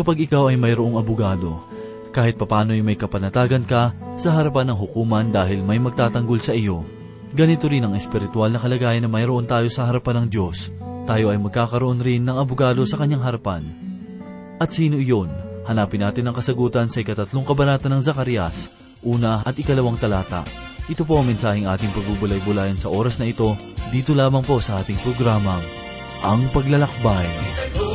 kapag ikaw ay mayroong abogado, kahit papano ay may kapanatagan ka sa harapan ng hukuman dahil may magtatanggol sa iyo. Ganito rin ang espiritual na kalagayan na mayroon tayo sa harapan ng Diyos. Tayo ay magkakaroon rin ng abogado sa kanyang harapan. At sino iyon? Hanapin natin ang kasagutan sa ikatatlong kabanata ng Zakarias, una at ikalawang talata. Ito po ang mensaheng ating pagbubulay-bulayan sa oras na ito, dito lamang po sa ating programang, Ang Paglalakbay. Tungo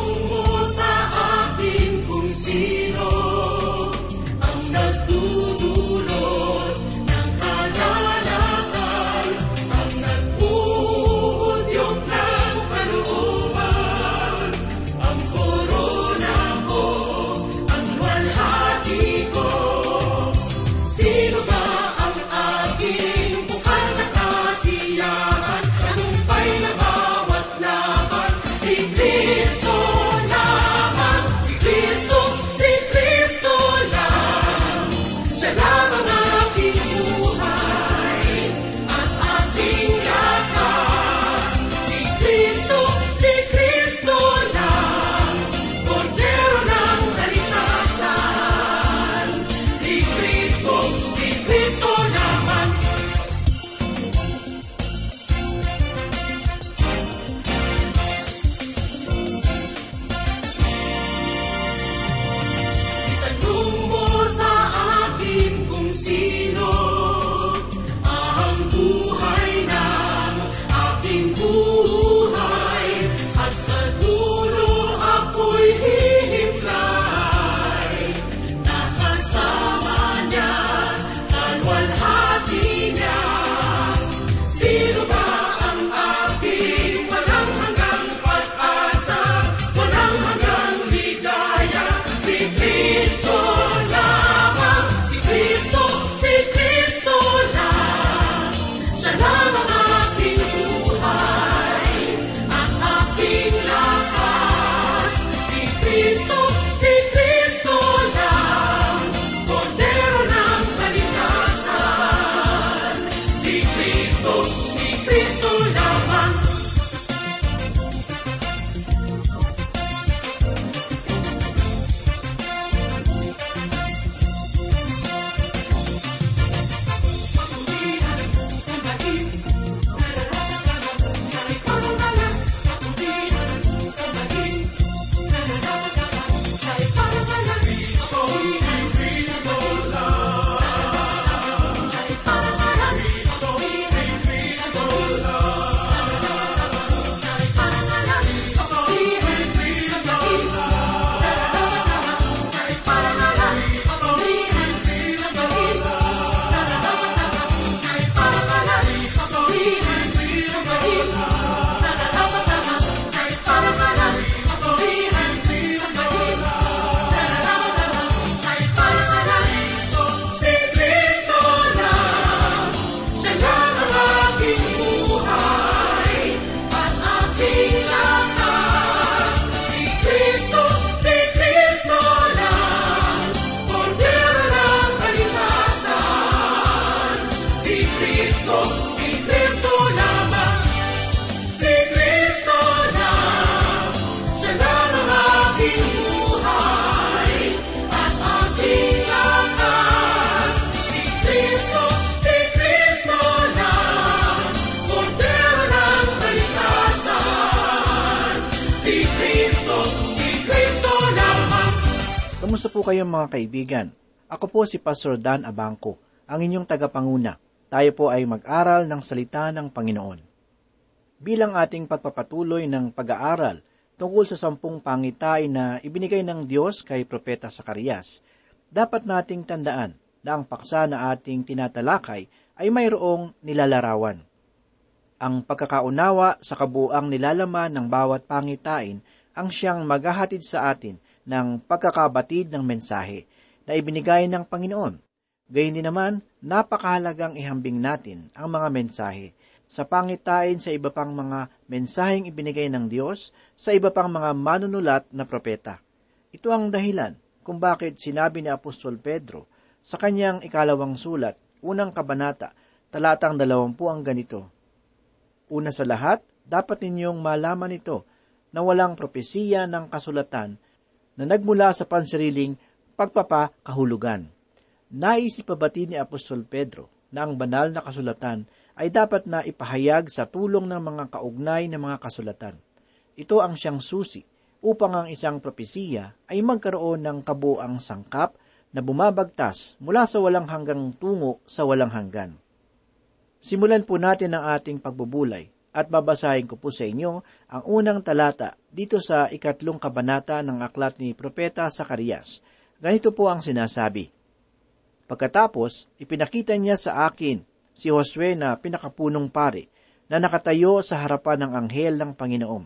Kamusta po kayo mga kaibigan? Ako po si Pastor Dan Abangco, ang inyong tagapanguna. Tayo po ay mag-aral ng salita ng Panginoon. Bilang ating pagpapatuloy ng pag-aaral tungkol sa sampung pangitain na ibinigay ng Diyos kay Propeta Sakarias, dapat nating tandaan na ang paksa na ating tinatalakay ay mayroong nilalarawan. Ang pagkakaunawa sa kabuang nilalaman ng bawat pangitain ang siyang maghahatid sa atin ng pagkakabatid ng mensahe na ibinigay ng Panginoon. Gayun din naman, napakahalagang ihambing natin ang mga mensahe sa pangitain sa iba pang mga mensaheng ibinigay ng Diyos sa iba pang mga manunulat na propeta. Ito ang dahilan kung bakit sinabi ni Apostol Pedro sa kanyang ikalawang sulat, unang kabanata, talatang dalawampu ang ganito. Una sa lahat, dapat ninyong malaman ito na walang propesiya ng kasulatan na nagmula sa pansariling pagpapakahulugan. Naisip pabati ni Apostol Pedro na ang banal na kasulatan ay dapat na ipahayag sa tulong ng mga kaugnay na mga kasulatan. Ito ang siyang susi upang ang isang propesiya ay magkaroon ng kabuang sangkap na bumabagtas mula sa walang hanggang tungo sa walang hanggan. Simulan po natin ang ating pagbubulay at babasahin ko po sa inyo ang unang talata dito sa ikatlong kabanata ng aklat ni Propeta Sakarias. Ganito po ang sinasabi. Pagkatapos, ipinakita niya sa akin si Josue na pinakapunong pare na nakatayo sa harapan ng anghel ng Panginoon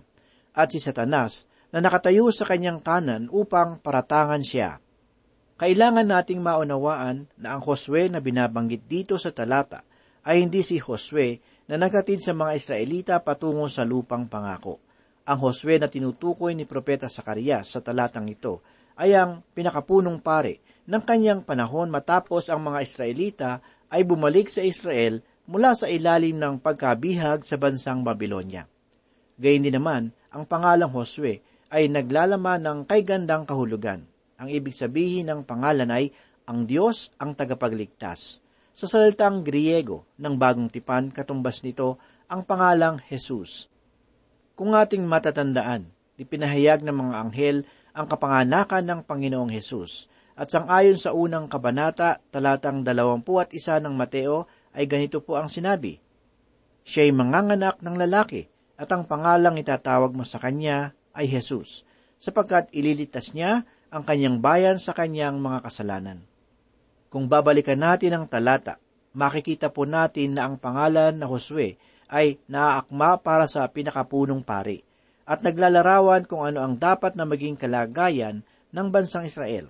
at si Satanas na nakatayo sa kanyang kanan upang paratangan siya. Kailangan nating maunawaan na ang Josue na binabanggit dito sa talata ay hindi si Josue na naghatid sa mga Israelita patungo sa lupang pangako. Ang Josue na tinutukoy ni Propeta Sakarias sa talatang ito ay ang pinakapunong pare ng kanyang panahon matapos ang mga Israelita ay bumalik sa Israel mula sa ilalim ng pagkabihag sa bansang Babylonia. Gayun din naman, ang pangalang Josue ay naglalaman ng kay gandang kahulugan. Ang ibig sabihin ng pangalan ay ang Diyos ang tagapagligtas. Sa salitang Griego ng bagong tipan, katumbas nito ang pangalang Jesus. Kung ating matatandaan, ipinahayag ng mga anghel ang kapanganakan ng Panginoong Jesus at sangayon sa unang kabanata, talatang dalawampu at isa ng Mateo, ay ganito po ang sinabi. Siya'y manganganak ng lalaki, at ang pangalang itatawag mo sa kanya ay Jesus, sapagkat ililitas niya ang kanyang bayan sa kanyang mga kasalanan. Kung babalikan natin ang talata, makikita po natin na ang pangalan na Josue ay naaakma para sa pinakapunong pari at naglalarawan kung ano ang dapat na maging kalagayan ng bansang Israel.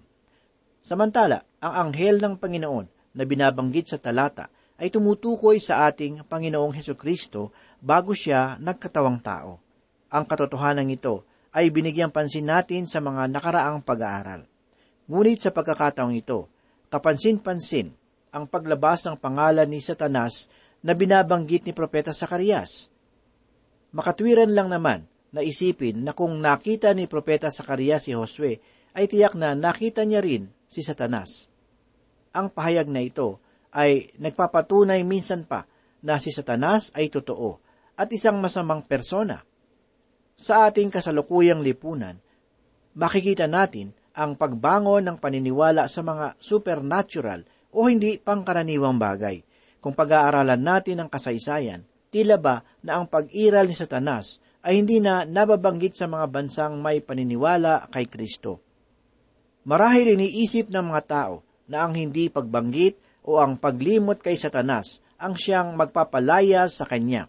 Samantala, ang anghel ng Panginoon na binabanggit sa talata ay tumutukoy sa ating Panginoong Heso Kristo bago siya nagkatawang tao. Ang katotohanan ito ay binigyang pansin natin sa mga nakaraang pag-aaral. Ngunit sa pagkakataong ito, kapansin-pansin ang paglabas ng pangalan ni Satanas na binabanggit ni Propeta Sakarias. Makatwiran lang naman na isipin na kung nakita ni Propeta Sakarias si Josue, ay tiyak na nakita niya rin si Satanas. Ang pahayag na ito ay nagpapatunay minsan pa na si Satanas ay totoo at isang masamang persona. Sa ating kasalukuyang lipunan, makikita natin ang pagbangon ng paniniwala sa mga supernatural o hindi pangkaraniwang bagay. Kung pag-aaralan natin ang kasaysayan, tila ba na ang pag-iral ni Satanas ay hindi na nababanggit sa mga bansang may paniniwala kay Kristo. Marahil iniisip ng mga tao na ang hindi pagbanggit o ang paglimot kay Satanas ang siyang magpapalaya sa kanya.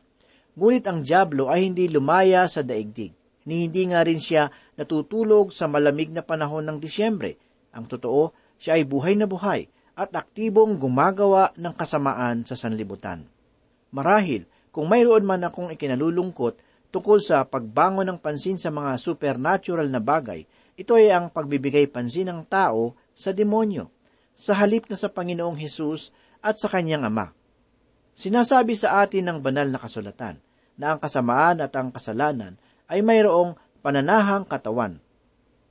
Ngunit ang Diablo ay hindi lumaya sa daigdig, ni hindi nga rin siya natutulog sa malamig na panahon ng Disyembre. Ang totoo, siya ay buhay na buhay at aktibong gumagawa ng kasamaan sa sanlibutan. Marahil, kung mayroon man akong ikinalulungkot tungkol sa pagbangon ng pansin sa mga supernatural na bagay, ito ay ang pagbibigay pansin ng tao sa demonyo, sa halip na sa Panginoong Hesus at sa kanyang Ama. Sinasabi sa atin ng banal na kasulatan na ang kasamaan at ang kasalanan ay mayroong pananahang katawan.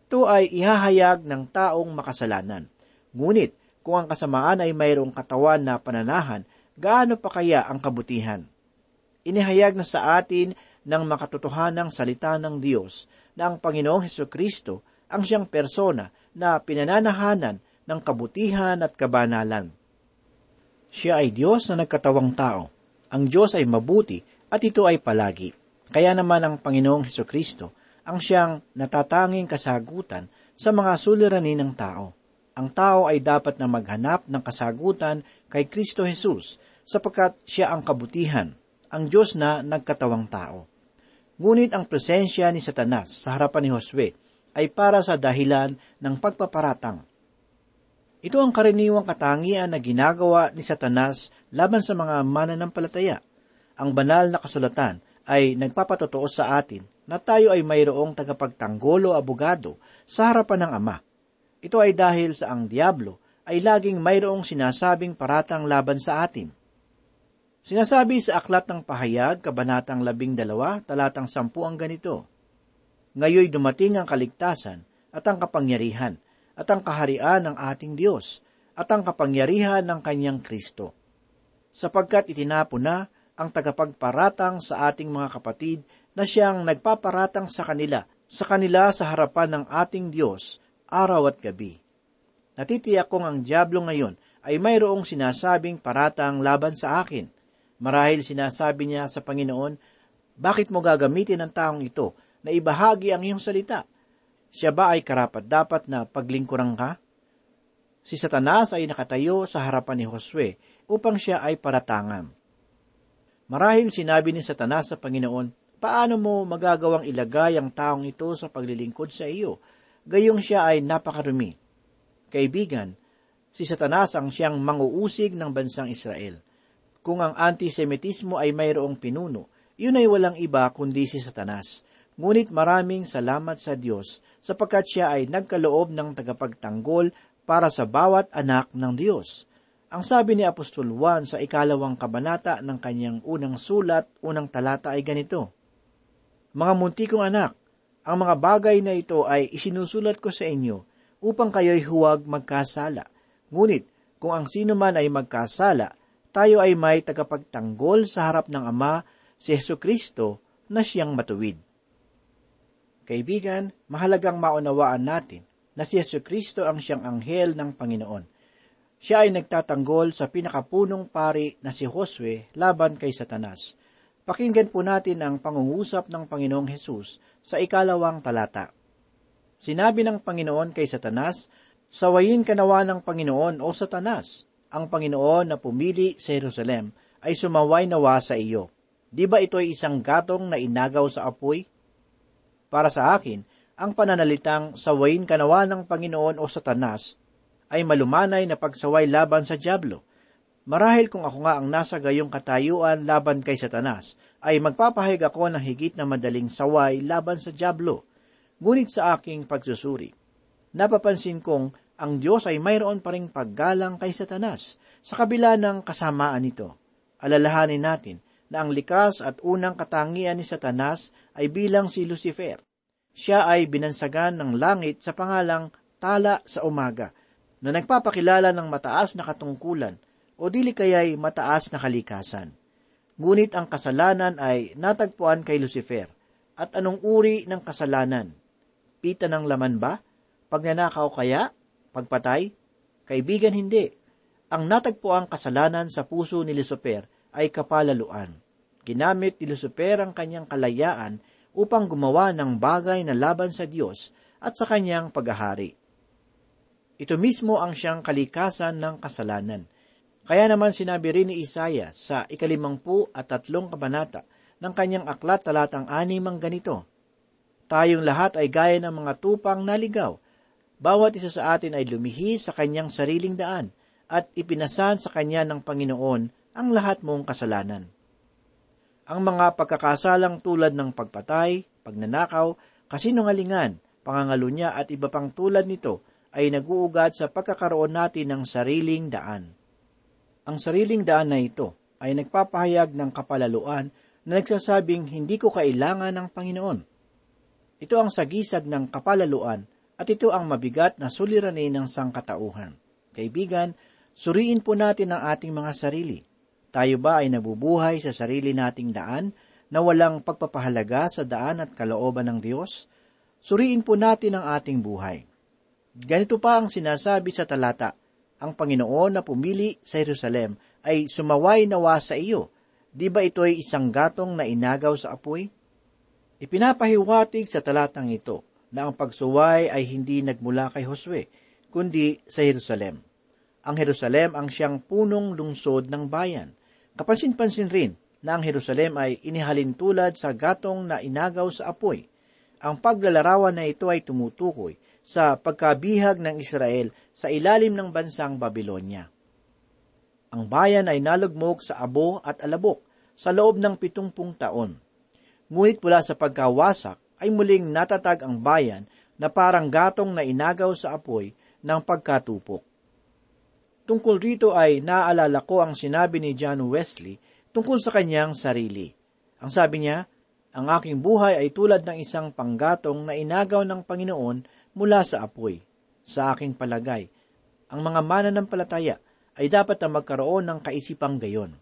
Ito ay ihahayag ng taong makasalanan. Ngunit, kung ang kasamaan ay mayroong katawan na pananahan, gaano pa kaya ang kabutihan? Inihayag na sa atin ng makatotohanang salita ng Diyos na ang Panginoong Heso Kristo ang siyang persona na pinananahanan ng kabutihan at kabanalan. Siya ay Diyos na nagkatawang tao. Ang Diyos ay mabuti at ito ay palagi. Kaya naman ang Panginoong Heso Kristo ang siyang natatanging kasagutan sa mga suliranin ng tao. Ang tao ay dapat na maghanap ng kasagutan kay Kristo Jesus sapagkat siya ang kabutihan, ang Diyos na nagkatawang tao. Ngunit ang presensya ni Satanas sa harapan ni Josue ay para sa dahilan ng pagpaparatang. Ito ang karaniwang katangian na ginagawa ni Satanas laban sa mga mananampalataya. Ang banal na kasulatan ay nagpapatotoo sa atin na tayo ay mayroong tagapagtanggolo abogado sa harapan ng Ama. Ito ay dahil sa ang Diablo ay laging mayroong sinasabing paratang laban sa atin. Sinasabi sa Aklat ng Pahayag, Kabanatang 12, talatang 10 ang ganito, Ngayoy dumating ang kaligtasan at ang kapangyarihan at ang kaharian ng ating Diyos at ang kapangyarihan ng kanyang Kristo. Sapagkat itinapon na ang tagapagparatang sa ating mga kapatid na siyang nagpaparatang sa kanila, sa kanila sa harapan ng ating Diyos, araw at gabi. Natitiyak kong ang Diablo ngayon ay mayroong sinasabing paratang laban sa akin. Marahil sinasabi niya sa Panginoon, bakit mo gagamitin ang taong ito na ibahagi ang iyong salita? Siya ba ay karapat dapat na paglingkurang ka? Si Satanas ay nakatayo sa harapan ni Josue upang siya ay paratangan. Marahil sinabi ni Satanas sa Panginoon, paano mo magagawang ilagay ang taong ito sa paglilingkod sa iyo? Gayong siya ay napakarumi. Kaibigan, si Satanas ang siyang manguusig ng bansang Israel. Kung ang antisemitismo ay mayroong pinuno, yun ay walang iba kundi si Satanas. Ngunit maraming salamat sa Diyos sapagkat siya ay nagkaloob ng tagapagtanggol para sa bawat anak ng Diyos. Ang sabi ni Apostol Juan sa ikalawang kabanata ng kanyang unang sulat, unang talata ay ganito, Mga muntikong anak, ang mga bagay na ito ay isinusulat ko sa inyo upang kayo'y huwag magkasala. Ngunit, kung ang sino man ay magkasala, tayo ay may tagapagtanggol sa harap ng Ama, si Yesu Kristo, na siyang matuwid. Kaibigan, mahalagang maunawaan natin na si Yesu Kristo ang siyang anghel ng Panginoon. Siya ay nagtatanggol sa pinakapunong pari na si Josue laban kay Satanas. Pakinggan po natin ang pangungusap ng Panginoong Hesus sa ikalawang talata. Sinabi ng Panginoon kay Satanas, Sawayin ka nawa ng Panginoon o Satanas, ang Panginoon na pumili sa Jerusalem ay sumaway nawa sa iyo. Di ba ito ay isang gatong na inagaw sa apoy? Para sa akin, ang pananalitang sawayin ka nawa ng Panginoon o Satanas ay malumanay na pagsaway laban sa Diablo. Marahil kung ako nga ang nasa gayong katayuan laban kay Satanas, ay magpapahig ako ng higit na madaling saway laban sa Diablo. Ngunit sa aking pagsusuri, napapansin kong ang Diyos ay mayroon pa ring paggalang kay Satanas sa kabila ng kasamaan nito. Alalahanin natin na ang likas at unang katangian ni Satanas ay bilang si Lucifer. Siya ay binansagan ng langit sa pangalang tala sa umaga, na nagpapakilala ng mataas na katungkulan o dili kaya'y mataas na kalikasan. Ngunit ang kasalanan ay natagpuan kay Lucifer. At anong uri ng kasalanan? Pita ng laman ba? Pagnanakaw kaya? Pagpatay? Kaibigan hindi. Ang natagpo ang kasalanan sa puso ni Lucifer ay kapalaluan. Ginamit ni Lucifer ang kanyang kalayaan upang gumawa ng bagay na laban sa Diyos at sa kanyang paghahari. Ito mismo ang siyang kalikasan ng kasalanan. Kaya naman sinabi rin ni Isaya sa ikalimangpu at tatlong kabanata ng kanyang aklat talatang anim ang ganito, Tayong lahat ay gaya ng mga tupang naligaw. Bawat isa sa atin ay lumihis sa kanyang sariling daan at ipinasan sa kanya ng Panginoon ang lahat mong kasalanan. Ang mga pagkakasalang tulad ng pagpatay, pagnanakaw, kasinungalingan, pangangalunya at iba pang tulad nito ay naguugat sa pagkakaroon natin ng sariling daan. Ang sariling daan na ito ay nagpapahayag ng kapalaluan na nagsasabing hindi ko kailangan ng Panginoon. Ito ang sagisag ng kapalaluan at ito ang mabigat na suliranin ng sangkatauhan. Kaibigan, suriin po natin ang ating mga sarili. Tayo ba ay nabubuhay sa sarili nating daan na walang pagpapahalaga sa daan at kalooban ng Diyos? Suriin po natin ang ating buhay. Ganito pa ang sinasabi sa talata, ang Panginoon na pumili sa Jerusalem ay sumaway nawa sa iyo. Di ba ito ay isang gatong na inagaw sa apoy? Ipinapahiwatig sa talatang ito na ang pagsuway ay hindi nagmula kay Josue, kundi sa Jerusalem. Ang Jerusalem ang siyang punong lungsod ng bayan. Kapansin-pansin rin na ang Jerusalem ay inihalin tulad sa gatong na inagaw sa apoy. Ang paglalarawan na ito ay tumutukoy sa pagkabihag ng Israel sa ilalim ng bansang Babylonia. Ang bayan ay nalugmok sa abo at alabok sa loob ng pitungpung taon. Ngunit mula sa pagkawasak ay muling natatag ang bayan na parang gatong na inagaw sa apoy ng pagkatupok. Tungkol rito ay naaalala ko ang sinabi ni John Wesley tungkol sa kanyang sarili. Ang sabi niya, ang aking buhay ay tulad ng isang panggatong na inagaw ng Panginoon mula sa apoy. Sa aking palagay, ang mga mananampalataya ay dapat na magkaroon ng kaisipang gayon.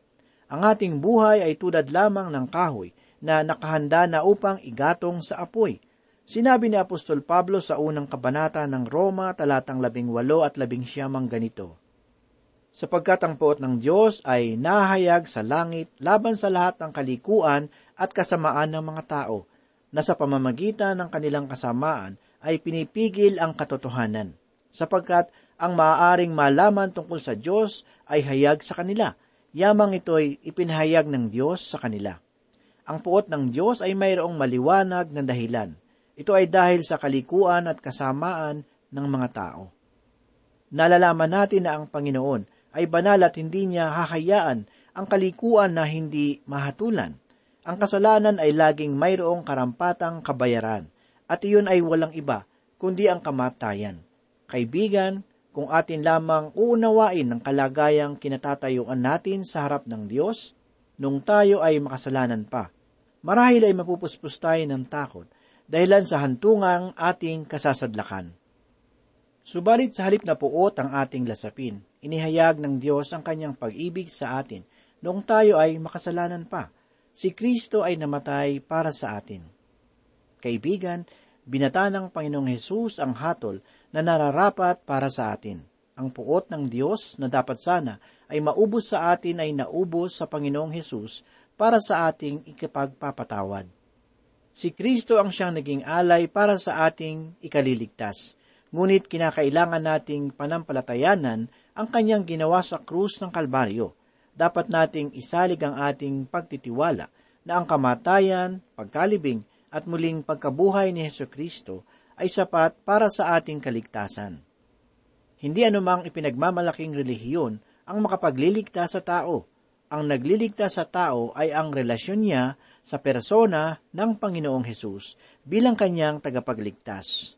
Ang ating buhay ay tulad lamang ng kahoy na nakahanda na upang igatong sa apoy. Sinabi ni Apostol Pablo sa unang kabanata ng Roma talatang labing walo at labing siyamang ganito, sapagkat ang poot ng Diyos ay nahayag sa langit laban sa lahat ng kalikuan at kasamaan ng mga tao, na sa pamamagitan ng kanilang kasamaan ay pinipigil ang katotohanan, sapagkat ang maaaring malaman tungkol sa Diyos ay hayag sa kanila, yamang ito'y ipinahayag ng Diyos sa kanila. Ang puot ng Diyos ay mayroong maliwanag na dahilan. Ito ay dahil sa kalikuan at kasamaan ng mga tao. Nalalaman natin na ang Panginoon ay banal at hindi niya hahayaan ang kalikuan na hindi mahatulan. Ang kasalanan ay laging mayroong karampatang kabayaran, at iyon ay walang iba, kundi ang kamatayan. Kaibigan, kung atin lamang uunawain ang kalagayang kinatatayuan natin sa harap ng Diyos, nung tayo ay makasalanan pa, marahil ay mapupuspos tayo ng takot dahilan sa hantungang ating kasasadlakan. Subalit sa halip na puot ang ating lasapin, inihayag ng Diyos ang kanyang pag-ibig sa atin noong tayo ay makasalanan pa. Si Kristo ay namatay para sa atin. Kaibigan, binata ng Panginoong Hesus ang hatol na nararapat para sa atin. Ang puot ng Diyos na dapat sana ay maubos sa atin ay naubos sa Panginoong Hesus para sa ating ikapagpapatawad. Si Kristo ang siyang naging alay para sa ating ikaliligtas ngunit kinakailangan nating panampalatayanan ang kanyang ginawa sa krus ng Kalbaryo. Dapat nating isalig ang ating pagtitiwala na ang kamatayan, pagkalibing at muling pagkabuhay ni Heso Kristo ay sapat para sa ating kaligtasan. Hindi anumang ipinagmamalaking relihiyon ang makapagliligtas sa tao. Ang nagliligtas sa tao ay ang relasyon niya sa persona ng Panginoong Hesus bilang kanyang tagapagligtas.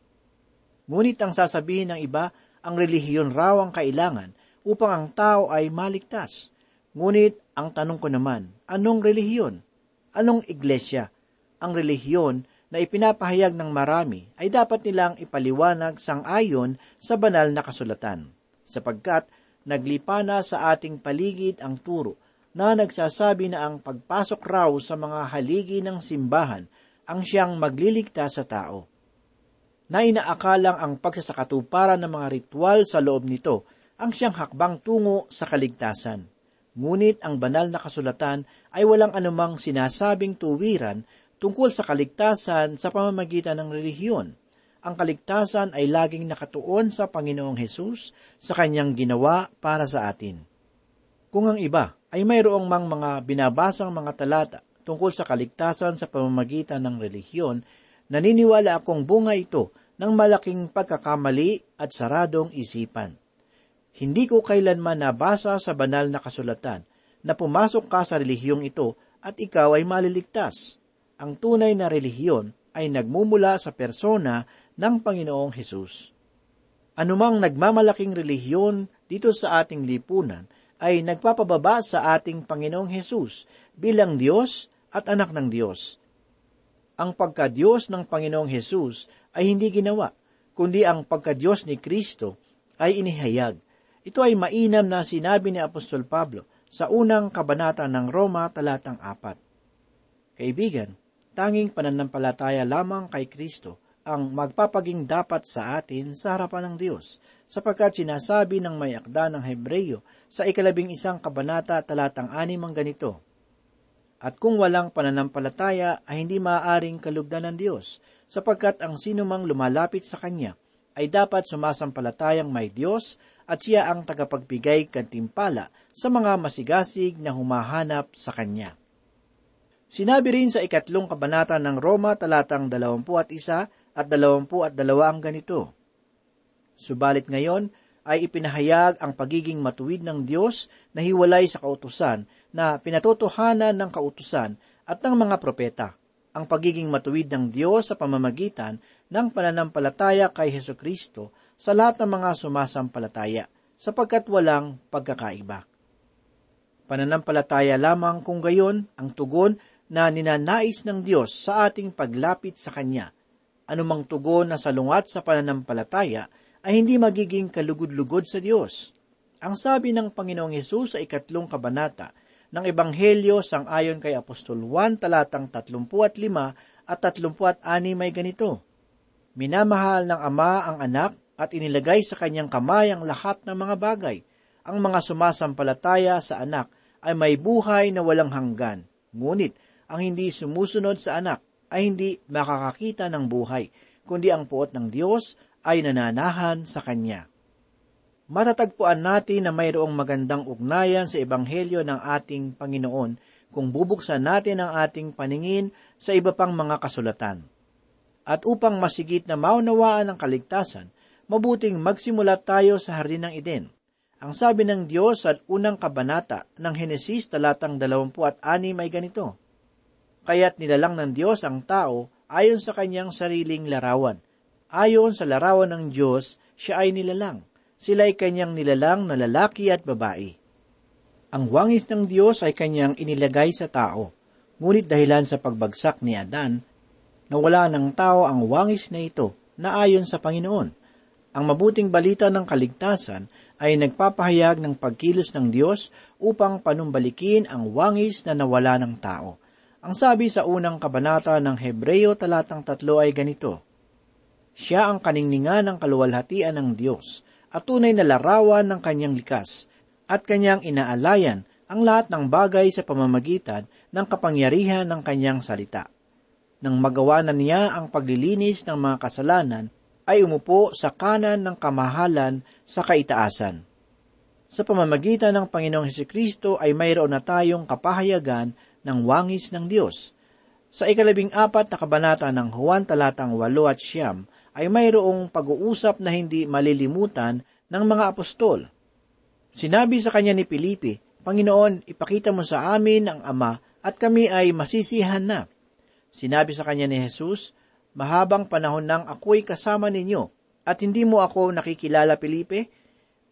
Ngunit ang sasabihin ng iba, ang relihiyon raw ang kailangan upang ang tao ay maligtas. Ngunit ang tanong ko naman, anong relihiyon? Anong iglesia? Ang relihiyon na ipinapahayag ng marami ay dapat nilang ipaliwanag sang ayon sa banal na kasulatan, sapagkat naglipa na sa ating paligid ang turo na nagsasabi na ang pagpasok raw sa mga haligi ng simbahan ang siyang magliligtas sa tao na inaakalang ang pagsasakatuparan ng mga ritual sa loob nito ang siyang hakbang tungo sa kaligtasan. Ngunit ang banal na kasulatan ay walang anumang sinasabing tuwiran tungkol sa kaligtasan sa pamamagitan ng relihiyon. Ang kaligtasan ay laging nakatuon sa Panginoong Hesus sa kanyang ginawa para sa atin. Kung ang iba ay mayroong mang mga binabasang mga talata tungkol sa kaligtasan sa pamamagitan ng relihiyon, naniniwala akong bunga ito ng malaking pagkakamali at saradong isipan. Hindi ko kailanman nabasa sa banal na kasulatan na pumasok ka sa relihiyong ito at ikaw ay maliligtas. Ang tunay na relihiyon ay nagmumula sa persona ng Panginoong Hesus. Anumang nagmamalaking relihiyon dito sa ating lipunan ay nagpapababa sa ating Panginoong Hesus bilang Diyos at anak ng Diyos. Ang pagka-Diyos ng Panginoong Hesus ay hindi ginawa, kundi ang pagkadyos ni Kristo ay inihayag. Ito ay mainam na sinabi ni Apostol Pablo sa unang kabanata ng Roma talatang apat. Kaibigan, tanging pananampalataya lamang kay Kristo ang magpapaging dapat sa atin sa harapan ng Diyos, sapagkat sinasabi ng may akda ng Hebreyo sa ikalabing isang kabanata talatang anim ang ganito, At kung walang pananampalataya ay hindi maaaring kalugdan ng Diyos, sapagkat ang sinumang lumalapit sa Kanya ay dapat sumasampalatayang may Diyos at siya ang tagapagbigay kantimpala sa mga masigasig na humahanap sa Kanya. Sinabi rin sa ikatlong kabanata ng Roma talatang 21 at 22 ang ganito, Subalit ngayon ay ipinahayag ang pagiging matuwid ng Diyos na hiwalay sa kautusan na pinatotohanan ng kautusan at ng mga propeta ang pagiging matuwid ng Diyos sa pamamagitan ng pananampalataya kay Heso Kristo sa lahat ng mga sumasampalataya, sapagkat walang pagkakaiba. Pananampalataya lamang kung gayon ang tugon na ninanais ng Diyos sa ating paglapit sa Kanya. anumang tugon na salungat sa pananampalataya ay hindi magiging kalugod-lugod sa Diyos. Ang sabi ng Panginoong Hesus sa ikatlong kabanata ng Ebanghelyo sang ayon kay Apostol Juan talatang 35 at 36 may ganito, Minamahal ng Ama ang anak at inilagay sa kanyang kamay ang lahat ng mga bagay. Ang mga sumasampalataya sa anak ay may buhay na walang hanggan. Ngunit ang hindi sumusunod sa anak ay hindi makakakita ng buhay, kundi ang puot ng Diyos ay nananahan sa Kanya matatagpuan natin na mayroong magandang ugnayan sa Ebanghelyo ng ating Panginoon kung bubuksan natin ang ating paningin sa iba pang mga kasulatan. At upang masigit na maunawaan ang kaligtasan, mabuting magsimula tayo sa Hardin ng Eden. Ang sabi ng Diyos sa unang kabanata ng Henesis talatang 26 ay ganito, Kaya't nilalang ng Diyos ang tao ayon sa kanyang sariling larawan. Ayon sa larawan ng Diyos, siya ay nilalang sila ay kanyang nilalang na lalaki at babae. Ang wangis ng Diyos ay kanyang inilagay sa tao, ngunit dahilan sa pagbagsak ni Adan, nawala ng tao ang wangis na ito na ayon sa Panginoon. Ang mabuting balita ng kaligtasan ay nagpapahayag ng pagkilos ng Diyos upang panumbalikin ang wangis na nawala ng tao. Ang sabi sa unang kabanata ng Hebreyo talatang tatlo ay ganito, Siya ang kaningningan ng kaluwalhatian ng Diyos, at tunay na larawan ng kanyang likas, at kanyang inaalayan ang lahat ng bagay sa pamamagitan ng kapangyarihan ng kanyang salita. Nang magawa na niya ang paglilinis ng mga kasalanan, ay umupo sa kanan ng kamahalan sa kaitaasan. Sa pamamagitan ng Panginoong Heso ay mayroon na tayong kapahayagan ng wangis ng Diyos. Sa ikalabing apat na kabanata ng Juan talatang walo at siyam, ay mayroong pag-uusap na hindi malilimutan ng mga apostol. Sinabi sa kanya ni Pilipi, Panginoon, ipakita mo sa amin ang Ama at kami ay masisihan na. Sinabi sa kanya ni Jesus, Mahabang panahon nang ako'y kasama ninyo at hindi mo ako nakikilala, Pilipe?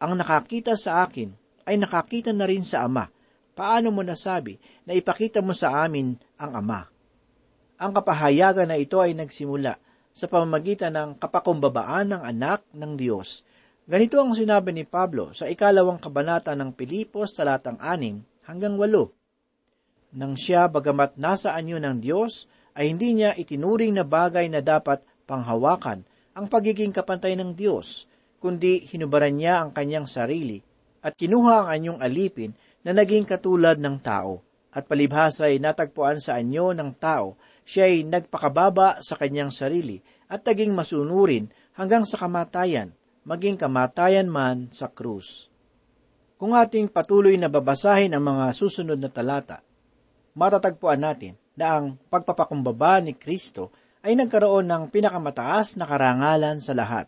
Ang nakakita sa akin ay nakakita na rin sa Ama. Paano mo nasabi na ipakita mo sa amin ang Ama? Ang kapahayagan na ito ay nagsimula sa pamamagitan ng kapakumbabaan ng anak ng Diyos. Ganito ang sinabi ni Pablo sa ikalawang kabanata ng Pilipos talatang anim hanggang walo. Nang siya bagamat nasa anyo ng Diyos, ay hindi niya itinuring na bagay na dapat panghawakan ang pagiging kapantay ng Diyos, kundi hinubaran niya ang kanyang sarili at kinuha ang anyong alipin na naging katulad ng tao. At palibhasa ay natagpuan sa anyo ng tao siya ay nagpakababa sa kanyang sarili at naging masunurin hanggang sa kamatayan, maging kamatayan man sa krus. Kung ating patuloy na babasahin ang mga susunod na talata, matatagpuan natin na ang pagpapakumbaba ni Kristo ay nagkaroon ng pinakamataas na karangalan sa lahat.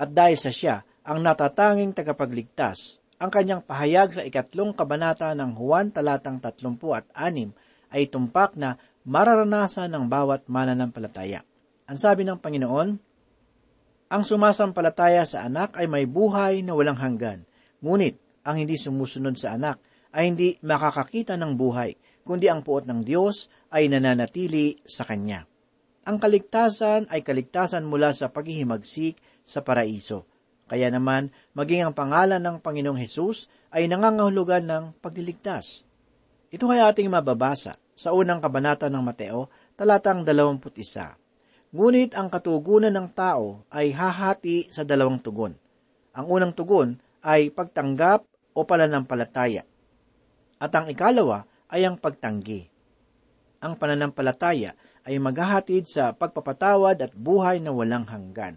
At dahil sa siya, ang natatanging tagapagligtas, ang kanyang pahayag sa ikatlong kabanata ng Juan talatang 36 ay tumpak na mararanasan ng bawat mananampalataya. Ang sabi ng Panginoon, ang sumasampalataya sa anak ay may buhay na walang hanggan, ngunit ang hindi sumusunod sa anak ay hindi makakakita ng buhay, kundi ang puot ng Diyos ay nananatili sa Kanya. Ang kaligtasan ay kaligtasan mula sa paghihimagsik sa paraiso. Kaya naman, maging ang pangalan ng Panginoong Hesus ay nangangahulugan ng pagliligtas. Ito ay ating mababasa sa unang kabanata ng Mateo, talatang 21. Ngunit ang katugunan ng tao ay hahati sa dalawang tugon. Ang unang tugon ay pagtanggap o pananampalataya. At ang ikalawa ay ang pagtanggi. Ang pananampalataya ay maghahatid sa pagpapatawad at buhay na walang hanggan.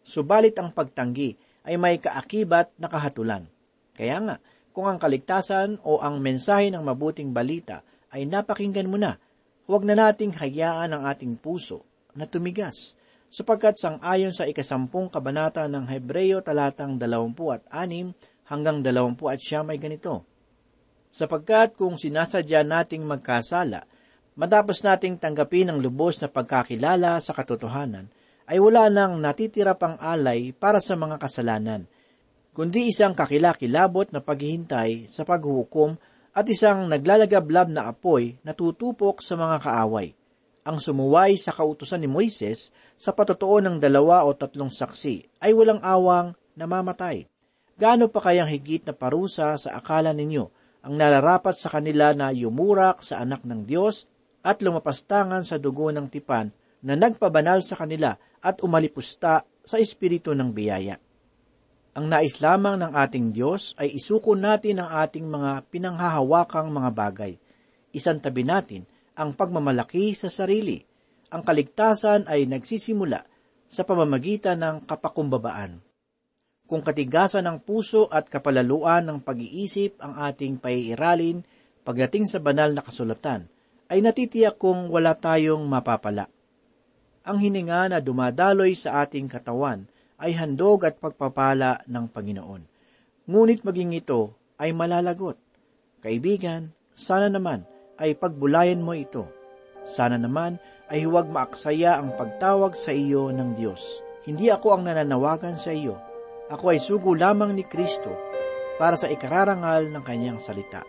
Subalit ang pagtanggi ay may kaakibat na kahatulan. Kaya nga, kung ang kaligtasan o ang mensahe ng mabuting balita ay napakinggan mo na. Huwag na nating hayaan ang ating puso na tumigas, sapagkat sang-ayon sa ikasampung kabanata ng Hebreyo talatang dalawampu at anim hanggang dalawampu at siyam ay ganito. Sapagkat kung sinasadya nating magkasala, matapos nating tanggapin ang lubos na pagkakilala sa katotohanan, ay wala nang natitira pang alay para sa mga kasalanan, kundi isang kakilakilabot na paghihintay sa paghuhukom at isang naglalagablab na apoy na tutupok sa mga kaaway. ang sumuway sa kautusan ni Moises sa patotoo ng dalawa o tatlong saksi ay walang awang namamatay. Gaano pa kayang higit na parusa sa akala ninyo ang nararapat sa kanila na yumurak sa anak ng Diyos at lumapastangan sa dugo ng tipan na nagpabanal sa kanila at umalipusta sa espiritu ng biyaya. Ang nais lamang ng ating Diyos ay isuko natin ang ating mga pinanghahawakang mga bagay. Isantabi natin ang pagmamalaki sa sarili. Ang kaligtasan ay nagsisimula sa pamamagitan ng kapakumbabaan. Kung katigasan ng puso at kapalaluan ng pag-iisip ang ating paiiralin pagdating sa banal na kasulatan, ay natitiyak kung wala tayong mapapala. Ang hininga na dumadaloy sa ating katawan ay handog at pagpapala ng Panginoon. Ngunit maging ito ay malalagot. Kaibigan, sana naman ay pagbulayan mo ito. Sana naman ay huwag maaksaya ang pagtawag sa iyo ng Diyos. Hindi ako ang nananawagan sa iyo. Ako ay sugo lamang ni Kristo para sa ikararangal ng kanyang salita.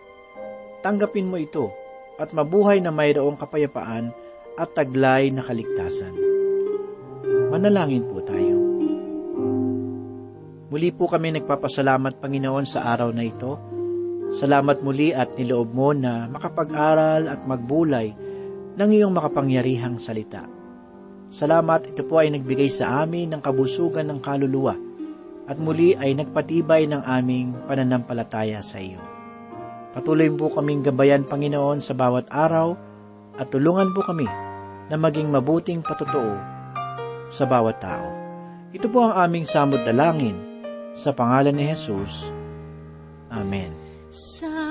Tanggapin mo ito at mabuhay na mayroong kapayapaan at taglay na kaligtasan. Manalangin po tayo. Muli po kami nagpapasalamat, Panginoon, sa araw na ito. Salamat muli at niloob mo na makapag-aral at magbulay ng iyong makapangyarihang salita. Salamat ito po ay nagbigay sa amin ng kabusugan ng kaluluwa at muli ay nagpatibay ng aming pananampalataya sa iyo. Patuloy po kaming gabayan, Panginoon, sa bawat araw at tulungan po kami na maging mabuting patotoo sa bawat tao. Ito po ang aming samot dalangin sa pangalan ni Jesus. Amen. Sa